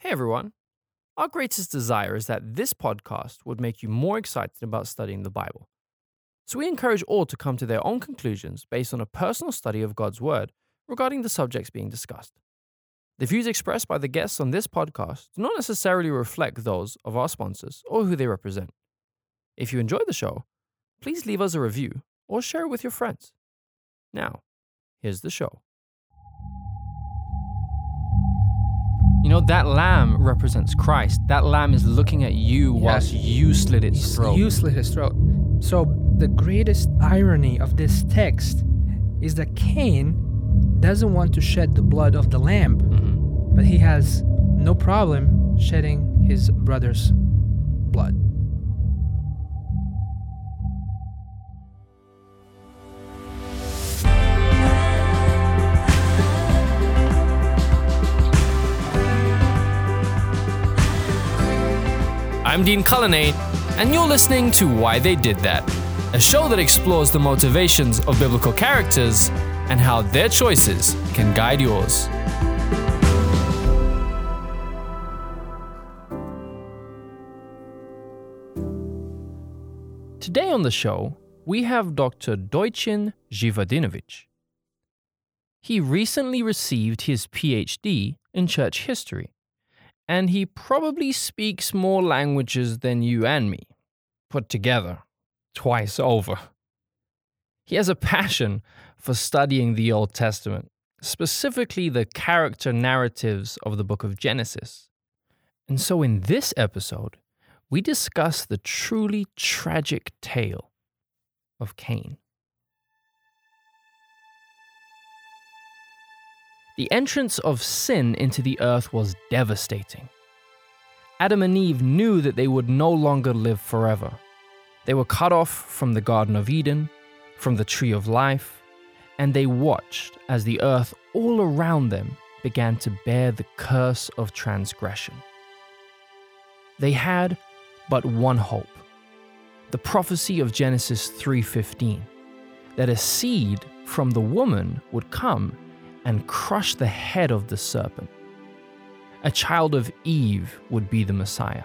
Hey everyone. Our greatest desire is that this podcast would make you more excited about studying the Bible. So we encourage all to come to their own conclusions based on a personal study of God's Word regarding the subjects being discussed. The views expressed by the guests on this podcast do not necessarily reflect those of our sponsors or who they represent. If you enjoy the show, please leave us a review or share it with your friends. Now, here's the show. You know, that lamb represents Christ. That lamb is looking at you Yeah. whilst you slit its throat. You slit his throat. So the greatest irony of this text is that Cain doesn't want to shed the blood of the lamb, Mhm. but he has no problem shedding his brother's blood. I'm Dean Cullinane, and you're listening to Why They Did That, a show that explores the motivations of biblical characters and how their choices can guide yours. Today on the show, we have Dr. Dojcin Zhivadinovic. He recently received his PhD in church history and he probably speaks more languages than you and me, put together, twice over. He has a passion for studying the Old Testament, specifically the character narratives of the book of Genesis. And so in this episode, we discuss the truly tragic tale of Cain. The entrance of sin into the earth was devastating. Adam and Eve knew that they would no longer live forever. They were cut off from the Garden of Eden, from the Tree of Life, and they watched as the earth all around them began to bear the curse of transgression. They had but one hope. The prophecy of Genesis 3:15 that a seed from the woman would come and crush the head of the serpent. A child of Eve would be the Messiah.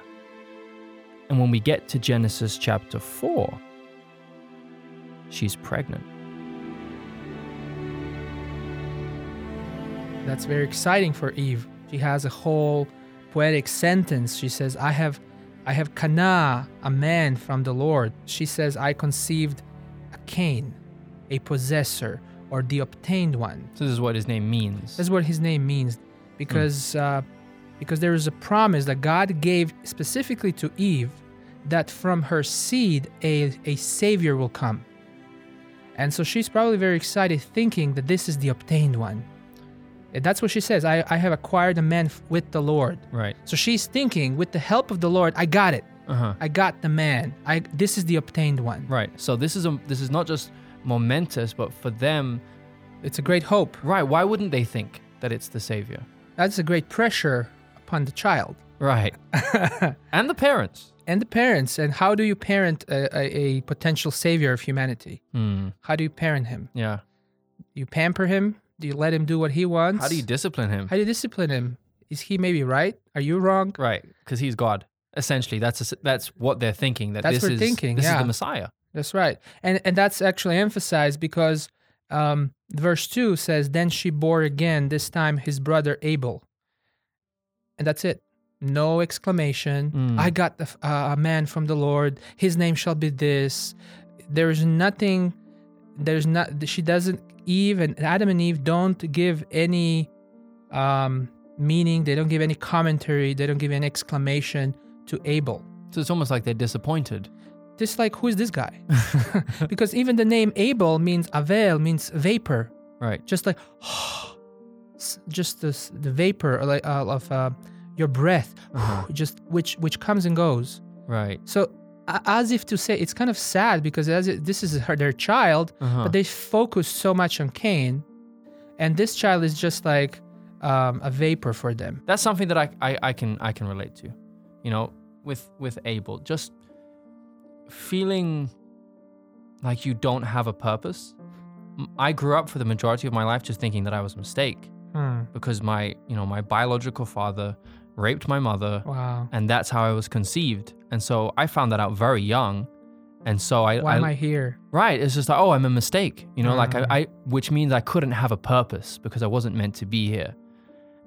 And when we get to Genesis chapter 4, she's pregnant. That's very exciting for Eve. She has a whole poetic sentence. She says, "I have I have Cana, a man from the Lord." She says, "I conceived a Cain, a possessor or the obtained one." So this is what his name means. That's what his name means, because uh, because there is a promise that God gave specifically to Eve that from her seed a, a savior will come. And so she's probably very excited, thinking that this is the obtained one. That's what she says. I, I have acquired a man f- with the Lord. Right. So she's thinking, with the help of the Lord, I got it. Uh-huh. I got the man. I this is the obtained one. Right. So this is a this is not just momentous, but for them, It's a great hope. right, why wouldn't they think that it's the savior? That's a great pressure upon the child. Right. and the parents. and the parents and how do you parent a, a, a potential savior of humanity Hmm. how do you parent him Yeah. you pamper him do you let him do what he wants How do you discipline him? how do you discipline him is he maybe right are you wrong Right, because he's God. Essentially, that's a, that's what they're thinking. That That's this is thinking, this is the Messiah. That's right. And and that's actually emphasized because um, verse 2 says then she bore again this time his brother abel. And that's it. No exclamation. Mm. i got the, f- uh, a man from the lord. His name shall be this. There's nothing there's not she doesn't eve and adam and eve don't give any um meaning. They don't give any commentary. They don't give any exclamation to abel. So it's almost like they're disappointed. Just like who is this guy because even the name abel means avel means vapor Right. just like just this, the vapor uh, like, uh, of uh, your breath Uh-huh. just which which comes and goes Right. so as if to say it's kind of sad because as it, this is her, their child Uh-huh. but they focus so much on cain and this child is just like um, a vapor for them That's something that I, I I can I can relate to. You know, with with Abel, just feeling like you don't have a purpose. I grew up for the majority of my life just thinking that I was a mistake. Hmm. because my, you know, my biological father raped my mother Wow. and that's how I was conceived. And so I found that out very young. And so I, Why I am I here? right, it's just like, oh, I'm a mistake, you know, like I, Mm. I, which means I couldn't have a purpose because I wasn't meant to be here.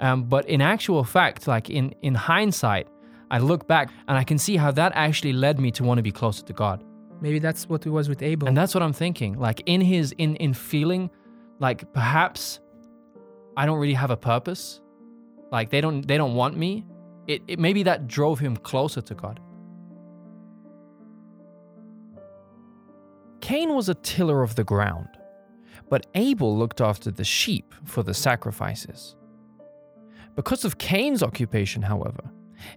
Um, but in actual fact, like in in hindsight, I look back and I can see how that actually led me to want to be closer to God. Maybe that's what it was with Abel. And that's what I'm thinking. Like in his in in feeling like perhaps I don't really have a purpose. Like they don't they don't want me. It, it maybe that drove him closer to God. Cain was a tiller of the ground, but Abel looked after the sheep for the sacrifices. Because of Cain's occupation, however,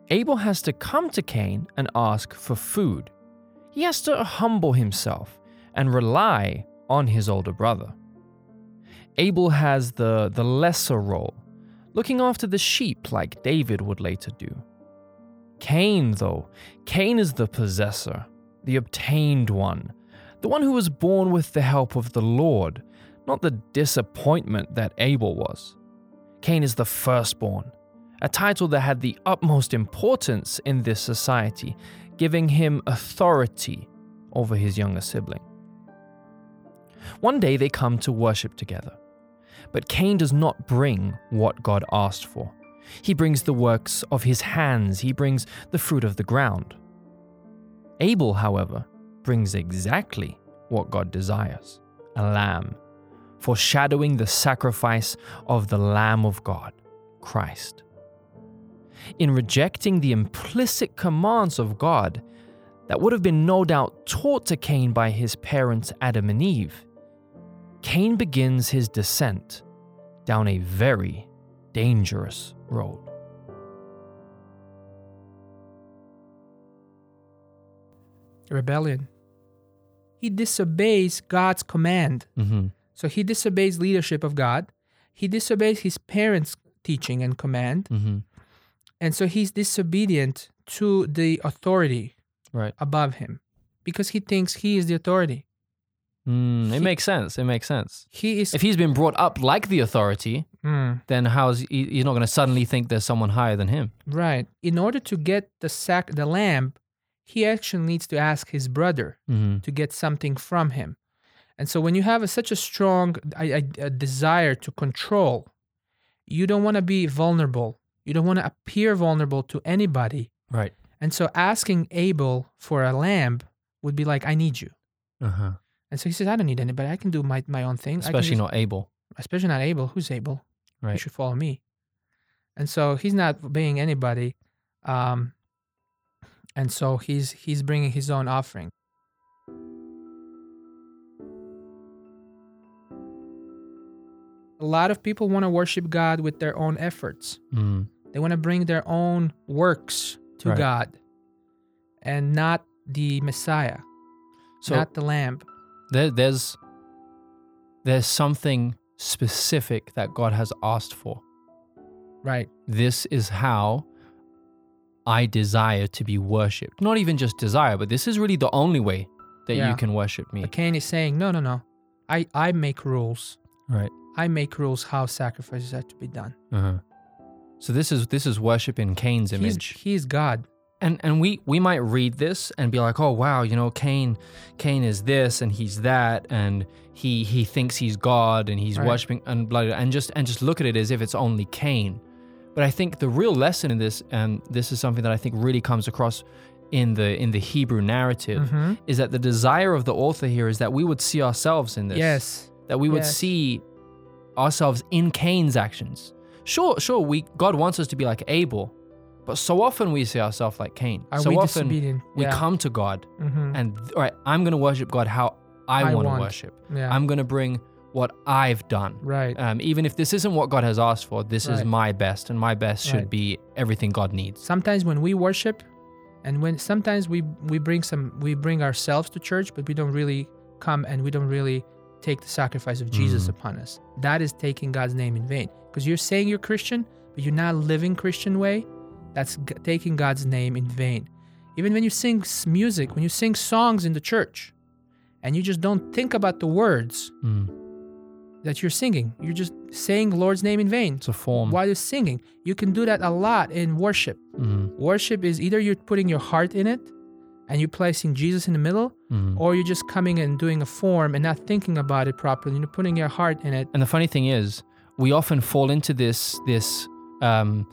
Abel has to come to Cain and ask for food. He has to humble himself and rely on his older brother. Abel has the, the lesser role, looking after the sheep like David would later do. Cain, though, Cain is the possessor, the obtained one, the one who was born with the help of the Lord, not the disappointment that Abel was. Cain is the firstborn, a title that had the utmost importance in this society, giving him authority over his younger sibling. One day they come to worship together, but Cain does not bring what God asked for. He brings the works of his hands, he brings the fruit of the ground. Abel, however, brings exactly what God desires a lamb, foreshadowing the sacrifice of the Lamb of God, Christ. In rejecting the implicit commands of God that would have been no doubt taught to Cain by his parents Adam and Eve, Cain begins his descent down a very dangerous road. Rebellion. He disobeys God's command. Mm-hmm. So he disobeys leadership of God. He disobeys his parents' teaching and command. Mm-hmm. And so he's disobedient to the authority Right. above him because he thinks he is the authority. Mm, it makes sense. It makes sense. He is If he's been brought up like the authority, Mm, then how's he, he's not going to suddenly think there's someone higher than him? right. In order to get the sac the lamb, he actually needs to ask his brother Mm-hmm. to get something from him. And so when you have a, such a strong a- a desire to control, you don't want to be vulnerable. You don't want to appear vulnerable to anybody. Right. And so asking Abel for a lamb would be like, I need you. Uh-huh. And so he says, I don't need anybody. I can do my, my own thing. Especially just- not able. especially not Abel. Who's Abel? You should follow me. And so he's not obeying anybody. Um, and so he's he's bringing his own offering. A lot of people want to worship God with their own efforts. Mm. They want to bring their own works to Right. God and not the Messiah, So not the Lamb. there, there's there's something specific that God has asked for. Right. This is how I desire to be worshipped. Not even just desire, but this is really the only way that Yeah. you can worship me. But Cain is saying, no, no, no. I, I make rules. Right. I make rules how sacrifices are to be done. Uh-huh. So this is this is worship in Cain's He's, image. he's God. and and we we might read this and be like, oh wow, you know, Cain, Cain is this and he's that, and he he thinks he's God and he's Right. worshiping and blah, blah, and just and just look at it as if it's only Cain. But I think the real lesson in this, and this is something that I think really comes across in the in the Hebrew narrative, Mhm. is that the desire of the author here is that we would see ourselves in this. Yes. That we would Yes. see ourselves in Cain's actions. Sure, sure, we God wants us to be like Abel, but so often we see ourselves like Cain. Are so we often disobedient? we come to God Mhm. and all right, I'm going to worship God how I, I want to worship. yeah. I'm going to bring what I've done. right. Um, even if this isn't what God has asked for, this is my best, and my best should Right. be everything God needs. sometimes when we worship and when sometimes we we bring some we bring ourselves to church but we don't really come and we don't really take the sacrifice of jesus Mm. upon us that is taking god's name in vain because you're saying you're christian but you're not living christian way that's g- taking god's name in vain even when you sing music when you sing songs in the church and you just don't think about the words Mm. that you're singing. You're just saying Lord's name in vain. It's a form. While you're singing, you can do that a lot in worship. Mhm, Worship is either you're putting your heart in it and you're placing Jesus in the middle, mhm. or you're just coming and doing a form and not thinking about it properly. You're putting your heart in it. And the funny thing is, we often fall into this this um,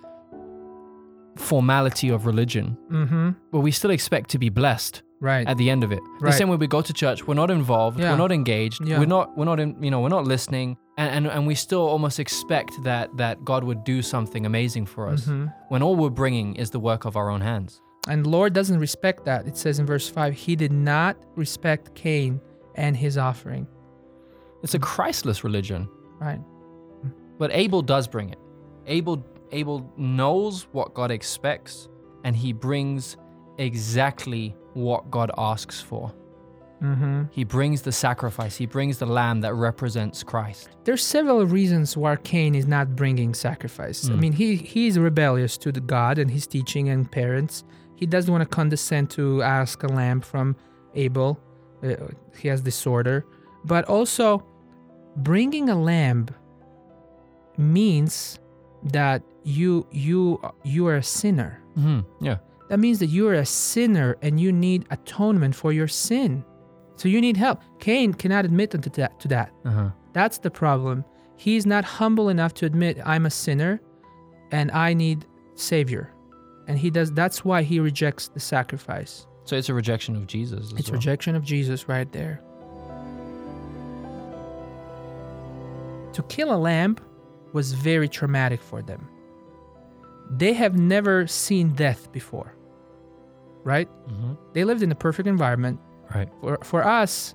formality of religion, Mm-hmm. but we still expect to be blessed Right. at the end of it. The Right. same way we go to church, we're not involved, Yeah. we're not engaged, Yeah. we're not we're not in, you know we're not listening, and, and and we still almost expect that that God would do something amazing for us Mhm. when all we're bringing is the work of our own hands. And the Lord doesn't respect that. It says in verse 5, He did not respect Cain and his offering. It's a Christless religion, Right. but Abel does bring it. Abel Abel knows what God expects, and he brings exactly what God asks for. Mm-hmm. He brings the sacrifice. He brings the lamb that represents Christ. There's several reasons why Cain is not bringing sacrifice. I Mm. mean, he he's rebellious to the God and his teaching and parents. He doesn't want to condescend to ask a lamb from Abel. Uh, he has disorder, but also bringing a lamb means that you you you are a sinner. hmm Yeah. That means that you are a sinner and you need atonement for your sin. So you need help. Cain cannot admit to that. To that. Uh-huh. That's the problem. He's not humble enough to admit I'm a sinner and I need savior. And he does that's why he rejects the sacrifice. So it's a rejection of Jesus. It's well. rejection of Jesus right there. To kill a lamb was very traumatic for them. They have never seen death before. Right? Mhm. They lived in a perfect environment. Right. For for us,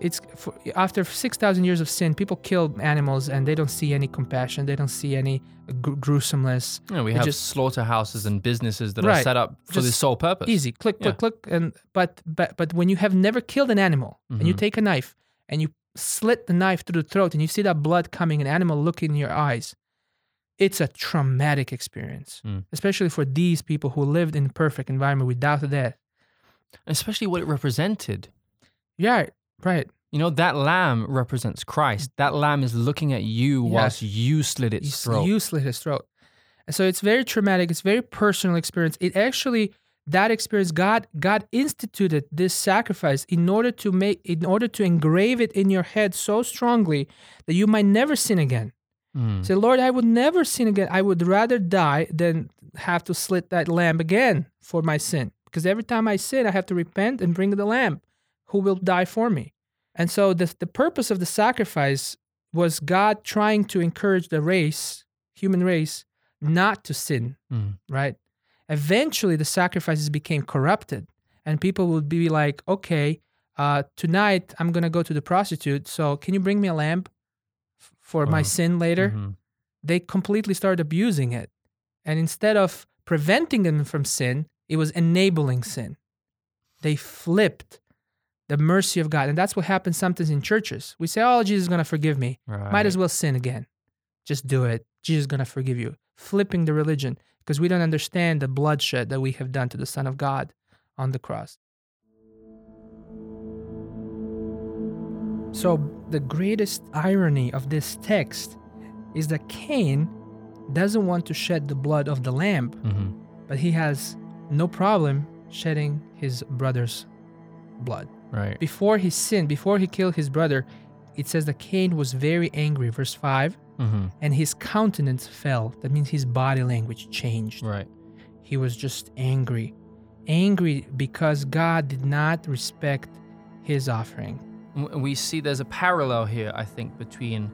it's for, after six thousand years of sin, people kill animals and they don't see any compassion. They don't see any gr- gruesomeness. Yeah, we It have just- slaughterhouses and businesses that are set up for this sole purpose. Easy, click, Yeah. click, click, and but but but when you have never killed an animal and you Mhm. take a knife and you slit the knife through the throat and you see that blood coming, an animal looking in your eyes, it's a traumatic experience, Mm. especially for these people who lived in a perfect environment without death. Especially what it represented. Yeah, right. You know, that lamb represents Christ. That lamb is looking at you Yes. whilst you slit its s- throat. you slit his throat. And so it's very traumatic. It's very personal experience. It actually that experience God God instituted this sacrifice in order to make in order to engrave it in your head so strongly that you might never sin again. Mm. Say, Lord, I would never sin again. I would rather die than have to slit that lamb again for my sin. Because every time I sin, I have to repent and bring the lamb who will die for me. And so the, the purpose of the sacrifice was God trying to encourage the race, human race, not to sin, Mm. right? Eventually, the sacrifices became corrupted, and people would be like, okay, uh, tonight I'm going to go to the prostitute. So can you bring me a lamb f- for my sin later? Mhm. they completely started abusing it. And instead of preventing them from sin, it was enabling sin. They flipped the mercy of God. And that's what happens sometimes in churches. We say, oh, Jesus is going to forgive me. Right. Might as well sin again. Just do it. Jesus is going to forgive you. Flipping the religion because we don't understand the bloodshed that we have done to the Son of God on the cross. So, the greatest irony of this text is that Cain doesn't want to shed the blood of the lamb, Mhm. but he has no problem shedding his brother's blood. Right. Before he sinned, before he killed his brother, it says that Cain was very angry, verse 5, Mhm. and his countenance fell. That means his body language changed. Right. He was just angry. Angry because God did not respect his offering. We see there's a parallel here, I think, between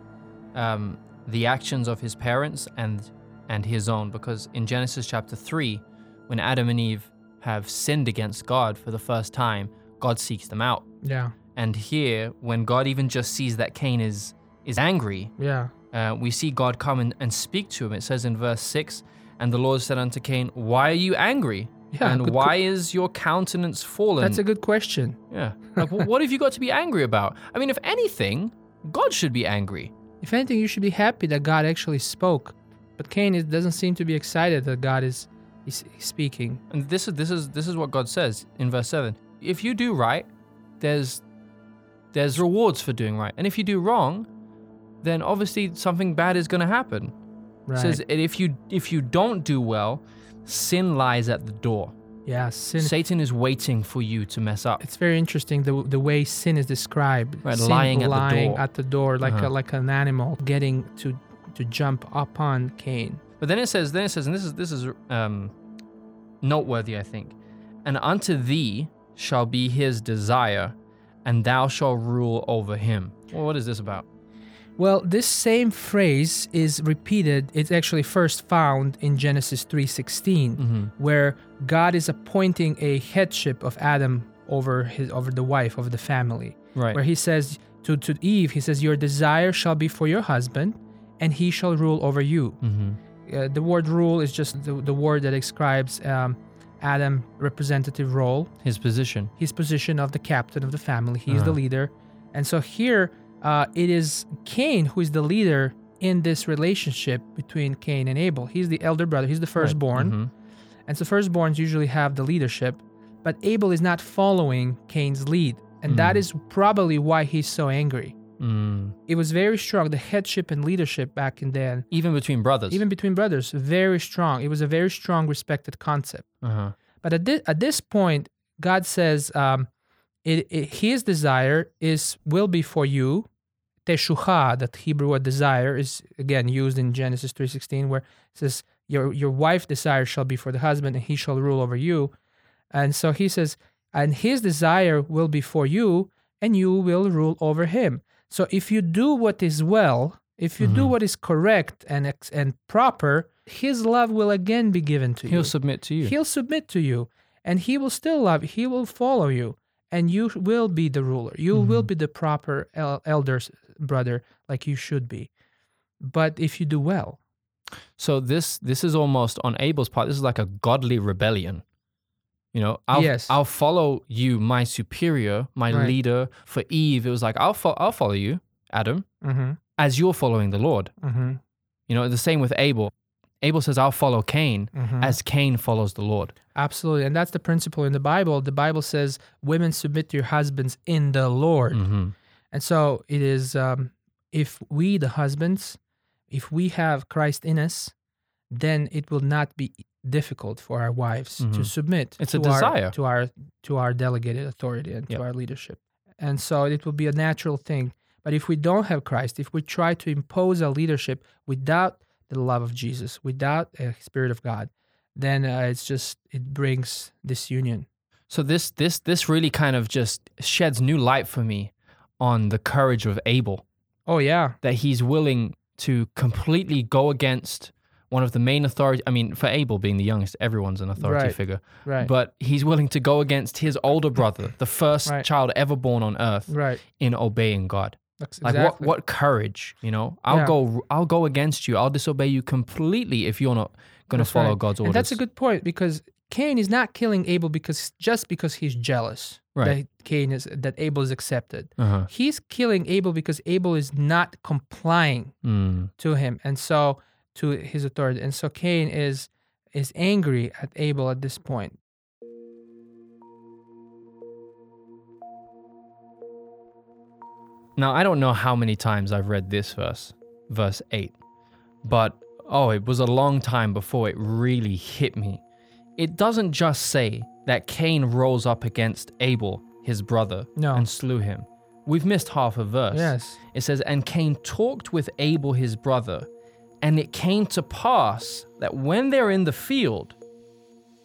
um, the actions of his parents and and his own, because in Genesis chapter three, when Adam and Eve have sinned against God for the first time, God seeks them out. Yeah, And here, when God even just sees that Cain is is angry, yeah, uh, we see God come and, and speak to him. It says in verse 6 And the Lord said unto Cain, Why are you angry? yeah. and why is your countenance fallen? That's a good question. yeah. Like, wh- what have you got to be angry about? I mean, if anything, God should be angry. If anything, you should be happy that God actually spoke. But Cain is, doesn't seem to be excited that God is, is speaking. And this is this is this is what God says in verse 7. If you do right, there's there's rewards for doing right. And if you do wrong, then obviously something bad is going to happen. Right. It says and if you if you don't do well, sin lies at the door. yeah, sin. Satan is waiting for you to mess up. it's very interesting the the way sin is described. Right, Sin lying at the lying door. at the door, like Uh-huh. a, like an animal getting to to jump upon Cain. But then it says, then it says, and this is this is um, noteworthy, I think. And unto thee shall be his desire, and thou shalt rule over him. Well, what is this about? Well, this same phrase is repeated. It's actually first found in Genesis 3:16, Mm-hmm. where God is appointing a headship of Adam over his over the wife of the family. Right. Where he says to to Eve, he says, "Your desire shall be for your husband, and he shall rule over you." mm-hmm. Uh, the word "rule" is just the, the word that describes um, Adam' representative role, His position. his position of the captain of the family. He is the Uh-huh. leader. And so here, uh, it is Cain who is the leader in this relationship between Cain and Abel. He's the elder brother, he's the firstborn. Mhm. And so firstborns usually have the leadership, but Abel is not following Cain's lead. And that Mhm. is probably why he's so angry. Mm. It was very strong, the headship and leadership back in then, Even between brothers. even between brothers, very strong. It was a very strong, respected concept. Uh-huh. But at this, at this point, God says, um, it, it, His desire is will be for you. Teshucha, that Hebrew word desire, is again used in Genesis three sixteen, where it says, "Your your wife desire shall be for the husband, and he shall rule over you." And so He says, "And His desire will be for you, and you will rule over him." So if you do what is well, if you do Mhm. what is correct and ex- and proper, His love will again be given to you. He'll submit to you. He'll submit to you and he will still love you. He will follow you and you will be the ruler. You will Mhm. be the proper el- elder's brother like you should be. But if you do well, So this this is almost on Abel's part. This is like a godly rebellion. You know, I'll Yes. I'll follow you, my superior, my Right. leader. For Eve, it was like I'll fo- I'll follow you, Adam, mm-hmm, as you're following the Lord. mm-hmm, You know, the same with Abel. Abel says, "I'll follow Cain," mm-hmm. as Cain follows the Lord. absolutely. And that's the principle in the Bible. The Bible says, women submit to your husbands in the Lord. Mm-hmm. And so it is um, if we, the husbands, if we have Christ in us, then it will not be difficult for our wives to Mhm. submit It's to a our, desire. to our to our delegated authority and Yep. to our leadership. And so it will be a natural thing. But if we don't have Christ, if we try to impose our leadership without the love of Jesus, without a spirit of God, then uh, it's just it brings disunion. So this this this really kind of just sheds new light for me on the courage of Abel. Oh yeah, That he's willing to completely go against one of the main authority. I mean, for Abel being the youngest, everyone's an authority Right. figure. right, But he's willing to go against his older brother, the first Right. child ever born on earth, right. in obeying God. That's Like exactly. what what courage, you know? I'll Yeah. go I'll go against you. I'll disobey you completely if you're not going to follow right. God's orders. And that's a good point because Cain is not killing Abel because just because he's jealous Right. that Cain is that Abel is accepted. uh-huh. He's killing Abel because Abel is not complying Mm. to him and so to his authority. And so Cain is is angry at Abel at this point. Now, I don't know how many times I've read this verse, verse 8, but oh, it was a long time before it really hit me. It doesn't just say that Cain rose up against Abel, his brother, No. and slew him. We've missed half a verse. Yes. It says, And Cain talked with Abel his brother, and it came to pass that when they're in the field,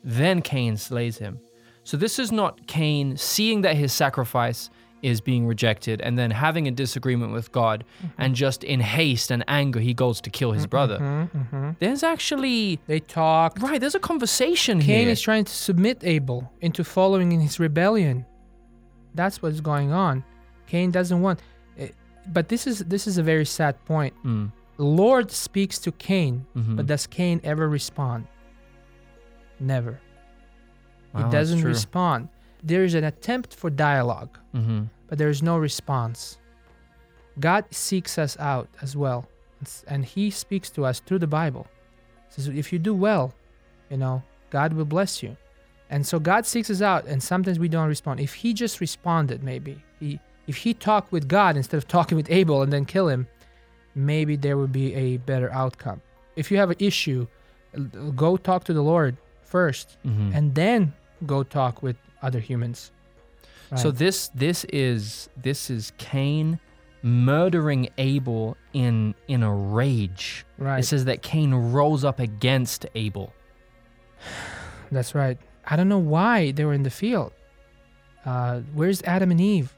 then Cain slays him. So this is not Cain seeing that his sacrifice is being rejected and then having a disagreement with God, and just in haste and anger, he goes to kill his brother. hmm There's actually, They talk. right, there's a conversation Cain is trying to submit Abel into following in his rebellion. That's what's going on. Cain doesn't want. eh, But this is this is a very sad point. Mm, Lord speaks to Cain, mhm. but does Cain ever respond? Never. Wow, he doesn't respond. There is an attempt for dialogue, Mhm. but there is no response. God seeks us out as well, and He speaks to us through the Bible. He says, if you do well, you know, God will bless you. And so God seeks us out, and sometimes we don't respond. If He just responded, maybe he, if He talked with God instead of talking with Abel and then kill him, maybe there would be a better outcome. If you have an issue, go talk to the Lord 1st Mhm. and then go talk with other humans. So this this is this is Cain murdering Abel in in a rage. right. It says that Cain rose up against Abel. That's right. I don't know why they were in the field. Uh, where's Adam and Eve?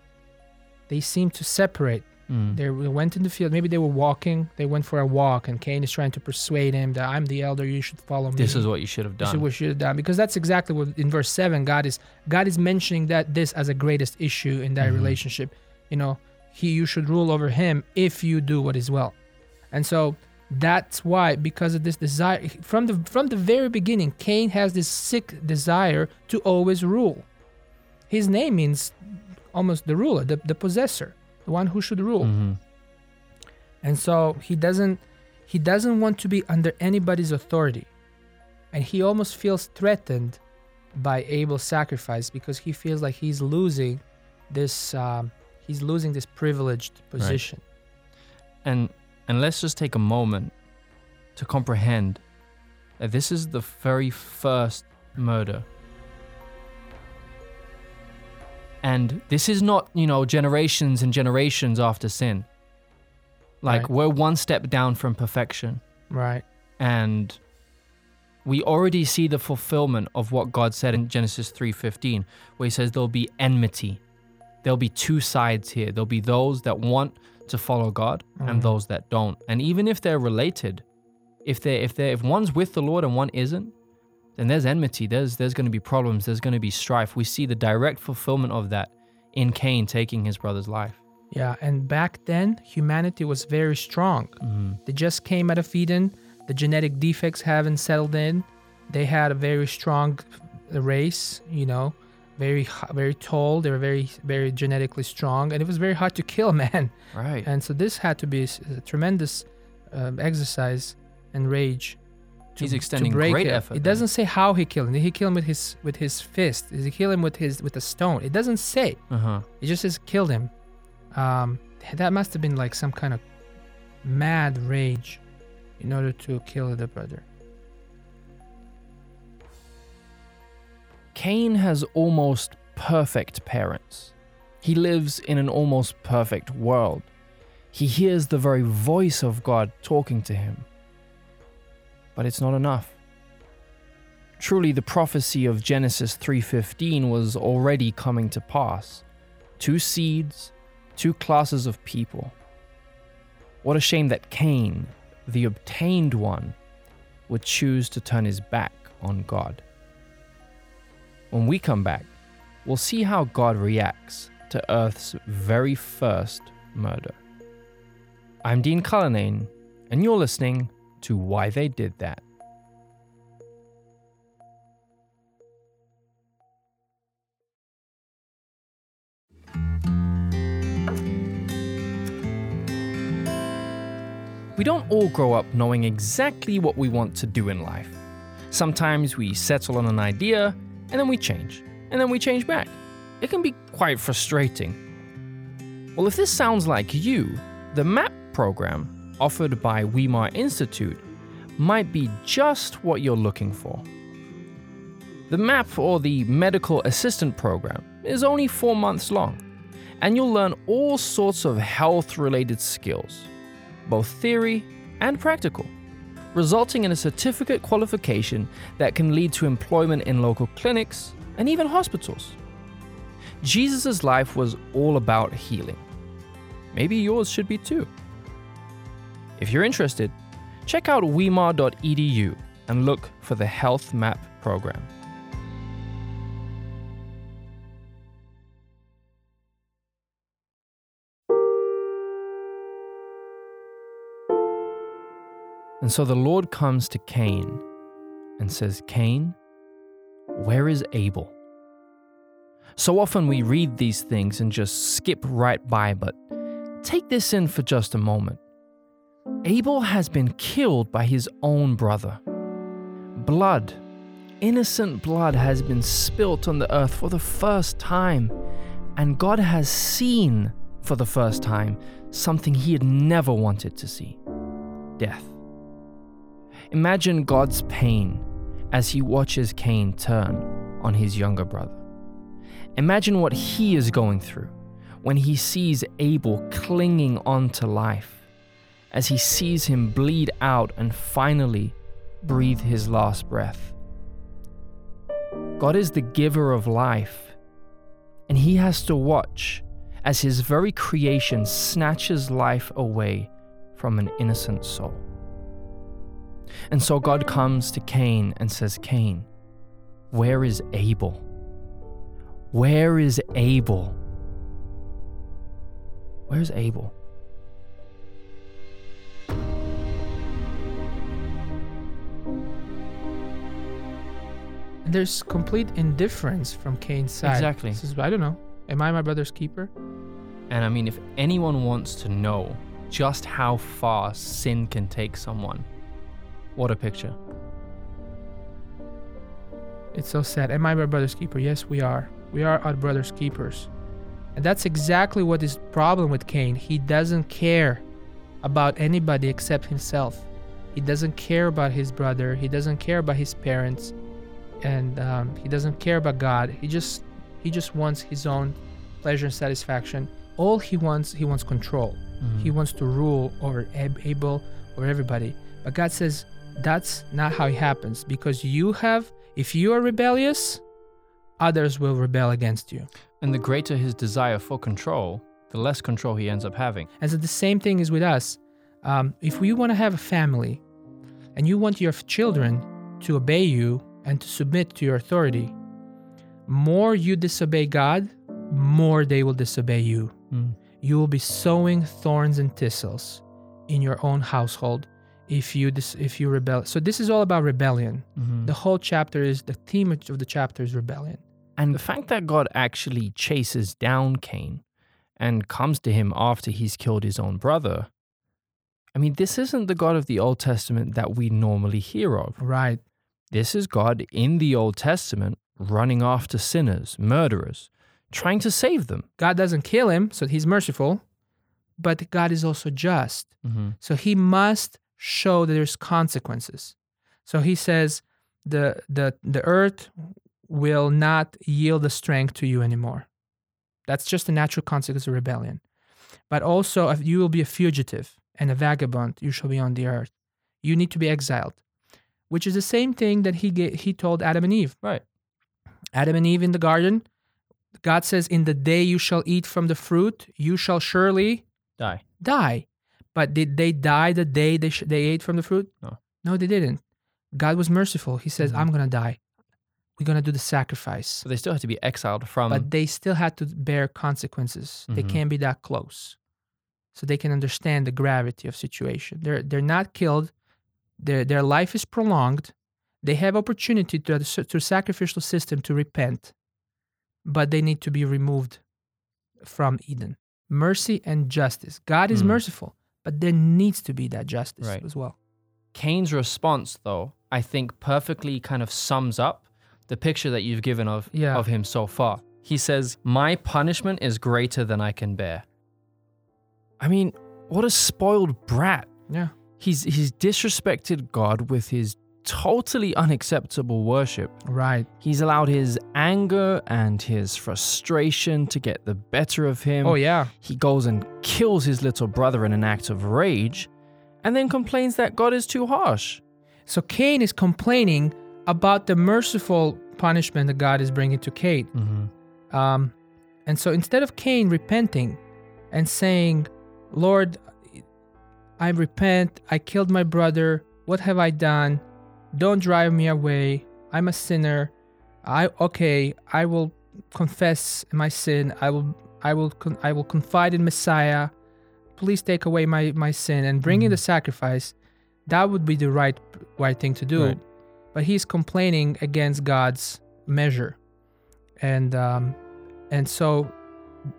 They seem to separate. Mm. They went in the field. Maybe they were walking. They went for a walk, and Cain is trying to persuade him that I'm the elder. You should follow me. This is what you should have done. This is what should have done because that's exactly what in verse seven God is God is mentioning that this as a greatest issue in that Mhm. relationship. You know, he you should rule over him if you do what is well, and so that's why because of this desire from the from the very beginning, Cain has this sick desire to always rule. His name means almost the ruler, the, the possessor, the one who should rule Mhm. and so he doesn't he doesn't want to be under anybody's authority and he almost feels threatened by abel's sacrifice because he feels like he's losing this um, he's losing this privileged position And and let's just take a moment to comprehend that this is the very first murder. And this is not, you know, generations and generations after sin. Like Right. we're one step down from perfection. right and we already see the fulfillment of what God said in Genesis 3:15 where he says there'll be enmity there'll be two sides here there'll be those that want to follow God and Mhm. those that don't and even if they're related if they if they if one's with the Lord and one isn't then there's enmity there's there's going to be problems there's going to be strife. We see the direct fulfillment of that in Cain taking his brother's life. Yeah and back then humanity was very strong. Mhm. they just came out of eden. The genetic defects haven't settled in. They had a very strong race you know very very tall. They were very very genetically strong and it was very hard to kill man. Right. And so this had to be a tremendous um, exercise and rage to, He's to extending break great effort it doesn't say how he killed him. Did he kill him with his with his fist. Did he kill him with his with a stone. It doesn't say. Uh-huh. It just says killed him. Um that must have been like some kind of mad rage in order to kill the brother. Cain has almost perfect parents. He lives in an almost perfect world. He hears the very voice of God talking to him. But it's not enough. Truly the prophecy of Genesis 3:15 was already coming to pass. Two seeds, two classes of people. What a shame that Cain, the obtained one, would choose to turn his back on God. When we come back, we'll see how God reacts to Earth's very first murder. I'm Dean Cullinane, and you're listening to Why They Did That. We don't all grow up knowing exactly what we want to do in life. Sometimes we settle on an idea and then we change, and then we change back. It can be quite frustrating. Well, if this sounds like you, the MAP program offered by Weimar Institute might be just what you're looking for. The MAP, or the Medical Assistant Program, is only four months long, and you'll learn all sorts of health related skills, both theory and practical resulting in a certificate qualification that can lead to employment in local clinics and even hospitals. Jesus' life was all about healing. Maybe yours should be too. If you're interested, check out weimar.edu and look for the Health Map program. And so the Lord comes to Cain and says, Cain, where is Abel? So often we read these things and just skip right by, but take this in for just a moment. Abel has been killed by his own brother. Blood, innocent blood, has been spilt on the earth for the first time, and God has seen for the first time, something he had never wanted to see death. Imagine God's pain as he watches Cain turn on his younger brother. Imagine what he is going through when he sees Abel clinging on to life, as he sees him bleed out and finally breathe his last breath. God is the giver of life, and he has to watch as his very creation snatches life away from an innocent soul. And so God comes to Cain and says, Cain, where is Abel? Where is Abel? Where's Abel? There's complete indifference from Cain's side. Exactly. Says, I don't know. Am I my brother's keeper? And I mean, if anyone wants to know just how far sin can take someone, what a picture. It's so sad. Am I my brother's keeper? Yes, we are. We are our brother's keepers. And that's exactly what is problem with Cain. He doesn't care about anybody except himself. He doesn't care about his brother. He doesn't care about his parents, and um, he doesn't care about God. He just he just wants his own pleasure and satisfaction. All he wants he wants control. He wants to rule over Abel or everybody. But God says that's not how it happens because you have if you are rebellious, others will rebel against you. And the greater his desire for control, the less control he ends up having. And so the same thing is with us. Um, if we want to have a family and you want your children to obey you and to submit to your authority, more you disobey God, more they will disobey you. Mm. You will be sowing thorns and thistles in your own household if you dis- if you rebel. So this is all about rebellion. Mhm. The whole chapter is the theme of the chapter is rebellion. And the fact that God actually chases down Cain and comes to him after he's killed his own brother, I mean, this isn't the God of the Old Testament that we normally hear of. Right. This is God in the Old Testament running after sinners, murderers, trying to save them. God doesn't kill him, so he's merciful, but God is also just. Mm-hmm. So he must show that there's consequences. So he says the the the earth will not yield the strength to you anymore. That's just a natural consequence of rebellion. But also if you will be a fugitive and a vagabond, you shall be on the earth. You need to be exiled. Which is the same thing that he ga- he told Adam and Eve. Right. Adam and Eve in the garden, God says, In the day you shall eat from the fruit, you shall surely Die. die. But did they die the day they, sh- they ate from the fruit? No. No, they didn't. God was merciful. He says, Mhm. I'm going to die. We're going to do the sacrifice. So they still had to be exiled from. but they still had to bear consequences. They Mhm. can't be that close. So they can understand the gravity of situation. They're, they're not killed. Their, their life is prolonged. They have opportunity to, through sacrificial system to repent, but they need to be removed from Eden. Mercy and justice. God is Mm. merciful, but there needs to be that justice Right. as well. Cain's response, though, I think perfectly kind of sums up the picture that you've given of, Yeah. of him so far. He says, My punishment is greater than I can bear. I mean, what a spoiled brat. Yeah. He's, he's disrespected God with his totally unacceptable worship. Right. He's allowed his anger and his frustration to get the better of him. Oh, yeah. He goes and kills his little brother in an act of rage and then complains that God is too harsh. So Cain is complaining about the merciful punishment that God is bringing to Cain. Mm-hmm. Um, and so instead of Cain repenting and saying, Lord, I repent, I killed my brother, what have I done? Don't drive me away. I'm a sinner. I okay, I will confess my sin. I will I will con- I will confide in Messiah. Please take away my my sin and bring in the sacrifice. That would be the right right thing to do. Right. But he's complaining against God's measure. And um and so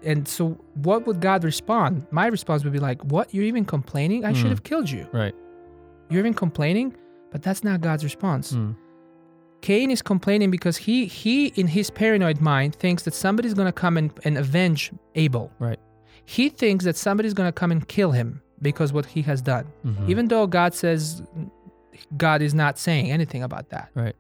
and so what would God respond? My response would be like, "What? You're even complaining? I should Mm. have killed you. Right. You're even complaining?" But that's not God's response. Mm. Cain is complaining because he he in his paranoid mind thinks that somebody's going to come and, and avenge Abel. Right. he thinks that somebody's going to come and kill him because what he has done. Mhm. Even though God says God is not saying anything about that. Right.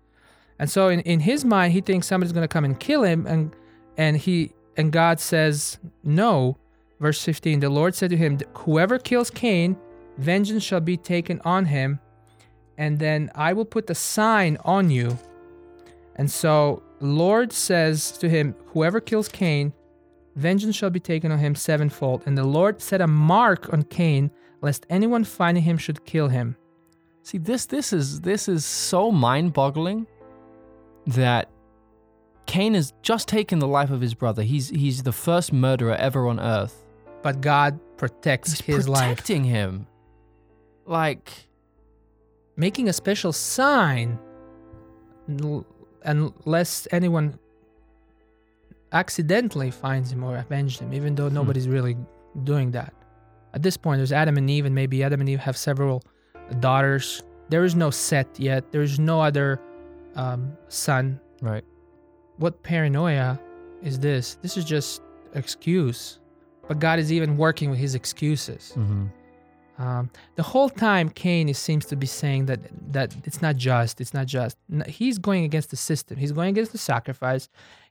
And so in, in his mind he thinks somebody's going to come and kill him and and he and God says no. Verse 15 The Lord said to him, Whoever kills Cain, vengeance shall be taken on him, and then I will put a sign on you. And so Lord says to him, Whoever kills Cain, vengeance shall be taken on him sevenfold. And the Lord set a mark on Cain, lest anyone finding him should kill him. See this this is this is so mind-boggling that Cain has just taken the life of his brother. He's he's the first murderer ever on earth. But God protects He's his life, protecting him. Like making a special sign, unless anyone accidentally finds him or avenges him, even though nobody's really doing that. At this point, there's Adam and Eve, and maybe Adam and Eve have several daughters. There is no Set yet. There's no other um, son. right. What paranoia is this? This is just excuse. But God is even working with his excuses. Mm-hmm. Um, the whole time, Cain is, seems to be saying that that it's not just. It's not just. He's going against the system. He's going against the sacrifice.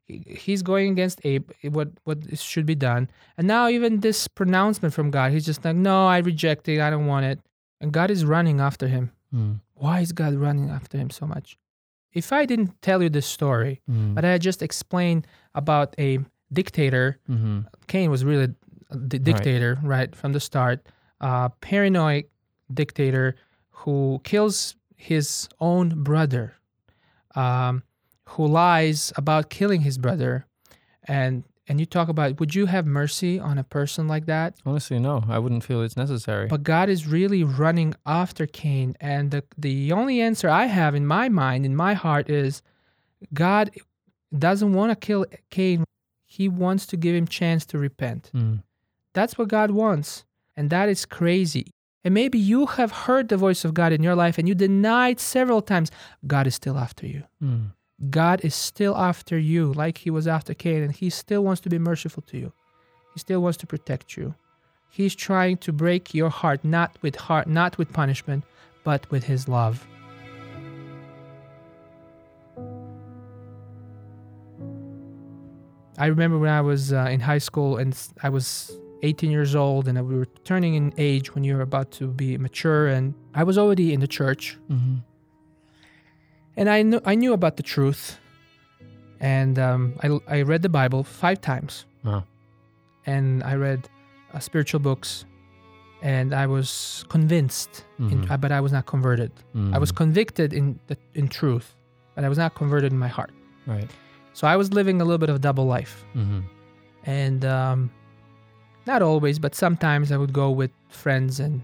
He's going against Abe. What what should be done. And now even this pronouncement from God, he's just like, no, I reject it. I don't want it. And God is running after him. Mm. Why is God running after him so much? If I didn't tell you this story, Mm. but I just explained about a dictator mm-hmm. Cain was really the dictator right, from the start, uh, paranoid dictator who kills his own brother, um, who lies about killing his brother, and and you talk about would you have mercy on a person like that? Honestly, no. I wouldn't feel it's necessary. But God is really running after Cain, and the the only answer I have in my mind, in my heart, is God doesn't want to kill Cain. He wants to give him chance to repent. Mm. That's what God wants. And that is crazy. And maybe you have heard the voice of God in your life and you denied several times. God is still after you. Mm. God is still after you, like he was after Cain, and he still wants to be merciful to you. He still wants to protect you. He's trying to break your heart, not with heart, not with punishment, but with his love. I remember when I was uh, in high school and I was 18 years old, and we were turning in age when you're about to be mature, and I was already in the church, Mm-hmm. And I knew I knew about the truth, and um, I I read the Bible five times, Wow. and I read uh, spiritual books, and I was convinced, in, Mhm. uh, but I was not converted. I was Mm. convicted in the, in truth, but I was not converted in my heart. right. So I was living a little bit of a double life, Mm-hmm. and um, not always, but sometimes I would go with friends, and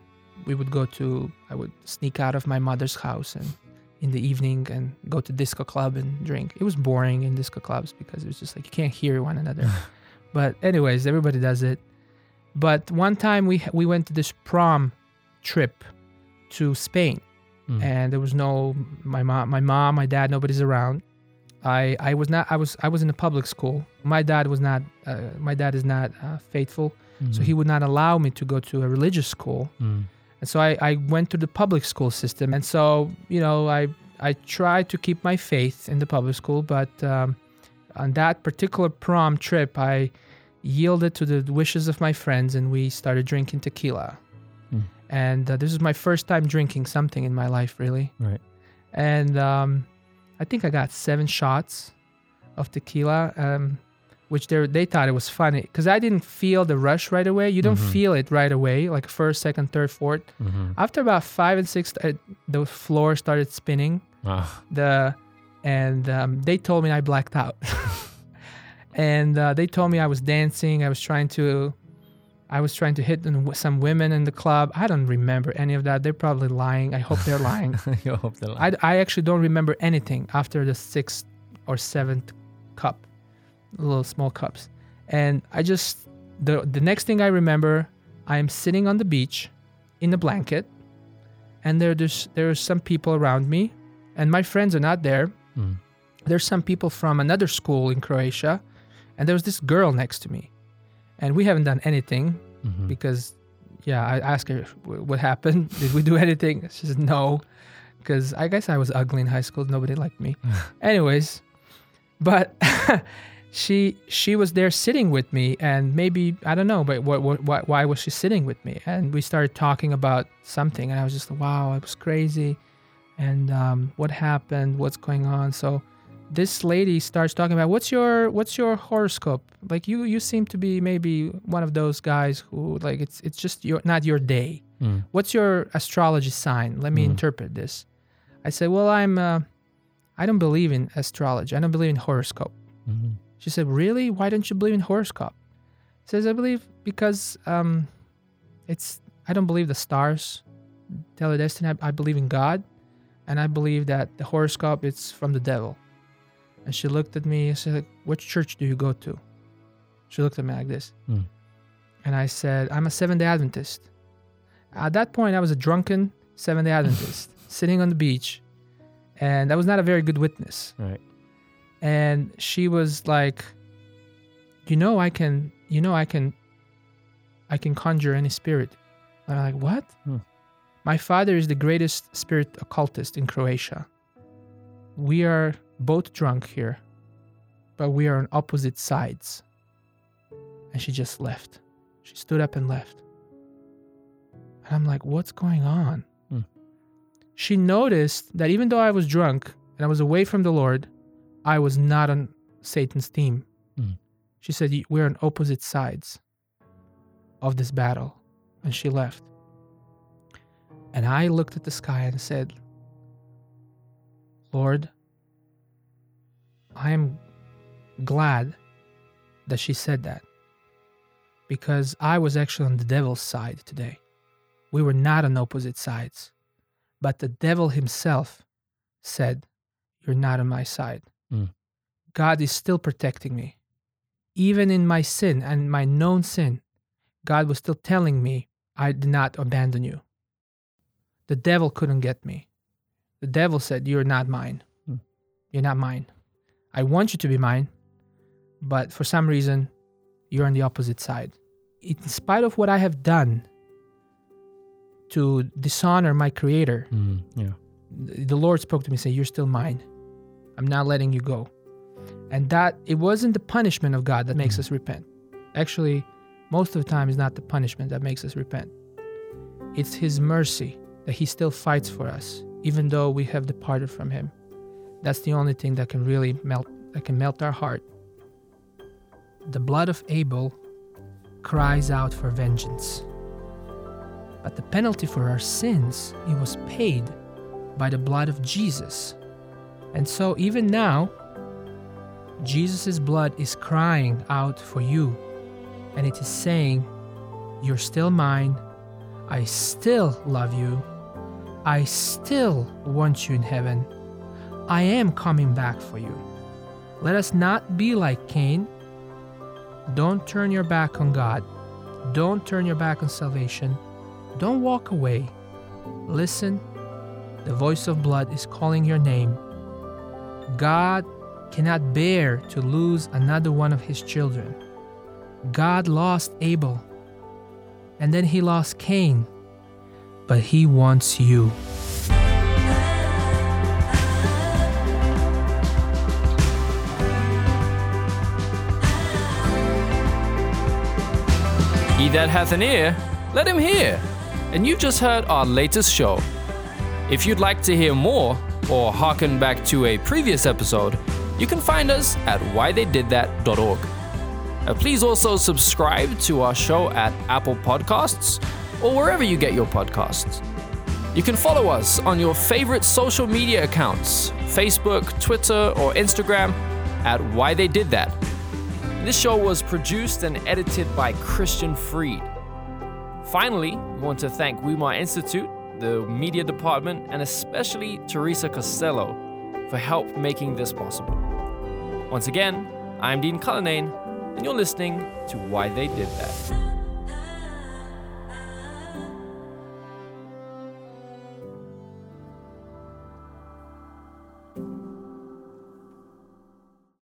we would go to. I would sneak out of my mother's house and in the evening and go to disco club and drink. It was boring in disco clubs because it was just like you can't hear one another. but anyways, everybody does it. But one time we we went to this prom trip to Spain, Mm. and there was no my mom, my mom, my dad, nobody's around. I I was not I was I was in a public school. My dad was not uh, my dad is not uh, faithful, so he would not allow me to go to a religious school. Mm. And so I, I went to the public school system. And so, you know, I I tried to keep my faith in the public school, but um, on that particular prom trip, I yielded to the wishes of my friends and we started drinking tequila. Hmm. And uh, this is my first time drinking something in my life, really. Right. And um, I think I got seven shots of tequila, um, which they they thought it was funny because I didn't feel the rush right away. You don't Mhm. feel it right away, like first, second, third, fourth. Mm-hmm. After about five and six, uh, the floor started spinning. Wow. The and um, they told me I blacked out, and uh, they told me I was dancing. I was trying to, I was trying to hit some women in the club. I don't remember any of that. They're probably lying. I hope they're lying. you hope the I, I actually don't remember anything after the sixth or seventh cup, little small cups, and I just the the next thing I remember, I am sitting on the beach, in a blanket, and there there's there's some people around me, and my friends are not there. Mm. There's some people from another school in Croatia, and there was this girl next to me, and we haven't done anything Mhm. because yeah i asked her what happened? Did we do anything? She said no. Because i guess i was ugly in high school. Nobody liked me. Anyways but she she was there sitting with me and maybe i don't know but what, what, why, why was she sitting with me? And we started talking about something and i was just like wow it was crazy. And um, what happened? What's going on? So this lady starts talking about what's your what's your horoscope? Like you you seem to be maybe one of those guys who like it's it's just your not your day. Mm. what's your astrology sign? Let me Mm. interpret this. I said well i'm uh, i don't believe in astrology. I don't believe in horoscope. Mhm. She said really? Why don't you believe in horoscope? Says i believe because um it's i don't believe the stars tell your destiny. I, I believe in god and i believe that the horoscope is from the devil. And she looked at me and said which church do you go to? She looked at me like this. Mm. and i said i'm a seventh day adventist. At that point i was a drunken seventh day adventist sitting on the beach and that was not a very good witness. Right. And she was like you know i can you know i can i can conjure any spirit. And i'm like what? Hmm. my father is the greatest spirit occultist in croatia. We are both drunk here but we are on opposite sides. And she just left. She stood up and left. And i'm like what's going on? Hmm. she noticed that even though i was drunk and i was away from the lord I was not on Satan's team. Mm. She said, We're on opposite sides of this battle. And she left. And I looked at the sky and said, Lord, I am glad that she said that because I was actually on the devil's side today. We were not on opposite sides, but the devil himself said, You're not on my side. God is still protecting me. Even in my sin and my known sin, God was still telling me, I did not abandon you. The devil couldn't get me. The devil said, You're not mine. Mm. You're not mine. I want you to be mine, but for some reason, you're on the opposite side. In spite of what I have done to dishonor my creator, Mm. Yeah. the Lord spoke to me, say, "You're still mine. I'm not letting you go." And that it wasn't the punishment of God that makes Mhm. us repent. Actually, most of the time, it's not the punishment that makes us repent. It's His mercy that He still fights for us, even though we have departed from Him. That's the only thing that can really melt, that can melt our heart. The blood of Abel cries out for vengeance. But the penalty for our sins, it was paid by the blood of Jesus. And so even now, Jesus' blood is crying out for you. And it is saying, You're still mine. I still love you. I still want you in heaven. I am coming back for you. Let us not be like Cain. Don't turn your back on God. Don't turn your back on salvation. Don't walk away. Listen, the voice of blood is calling your name. God cannot bear to lose another one of his children. God lost Abel, and then he lost Cain, but he wants you. He that hath an ear, let him hear. And you've just heard our latest show. If you'd like to hear more or hearken back to a previous episode, you can find us at whytheydidthat.org. Uh, please also subscribe to our show at Apple Podcasts or wherever you get your podcasts. You can follow us on your favorite social media accounts Facebook, Twitter, or Instagram at Why They Did That. This show was produced and edited by Christian Freed. Finally, we want to thank Weimar Institute, the media department, and especially Teresa Costello for help making this possible. Once again, I'm Dean Cullinane, and you're listening to Why They Did That.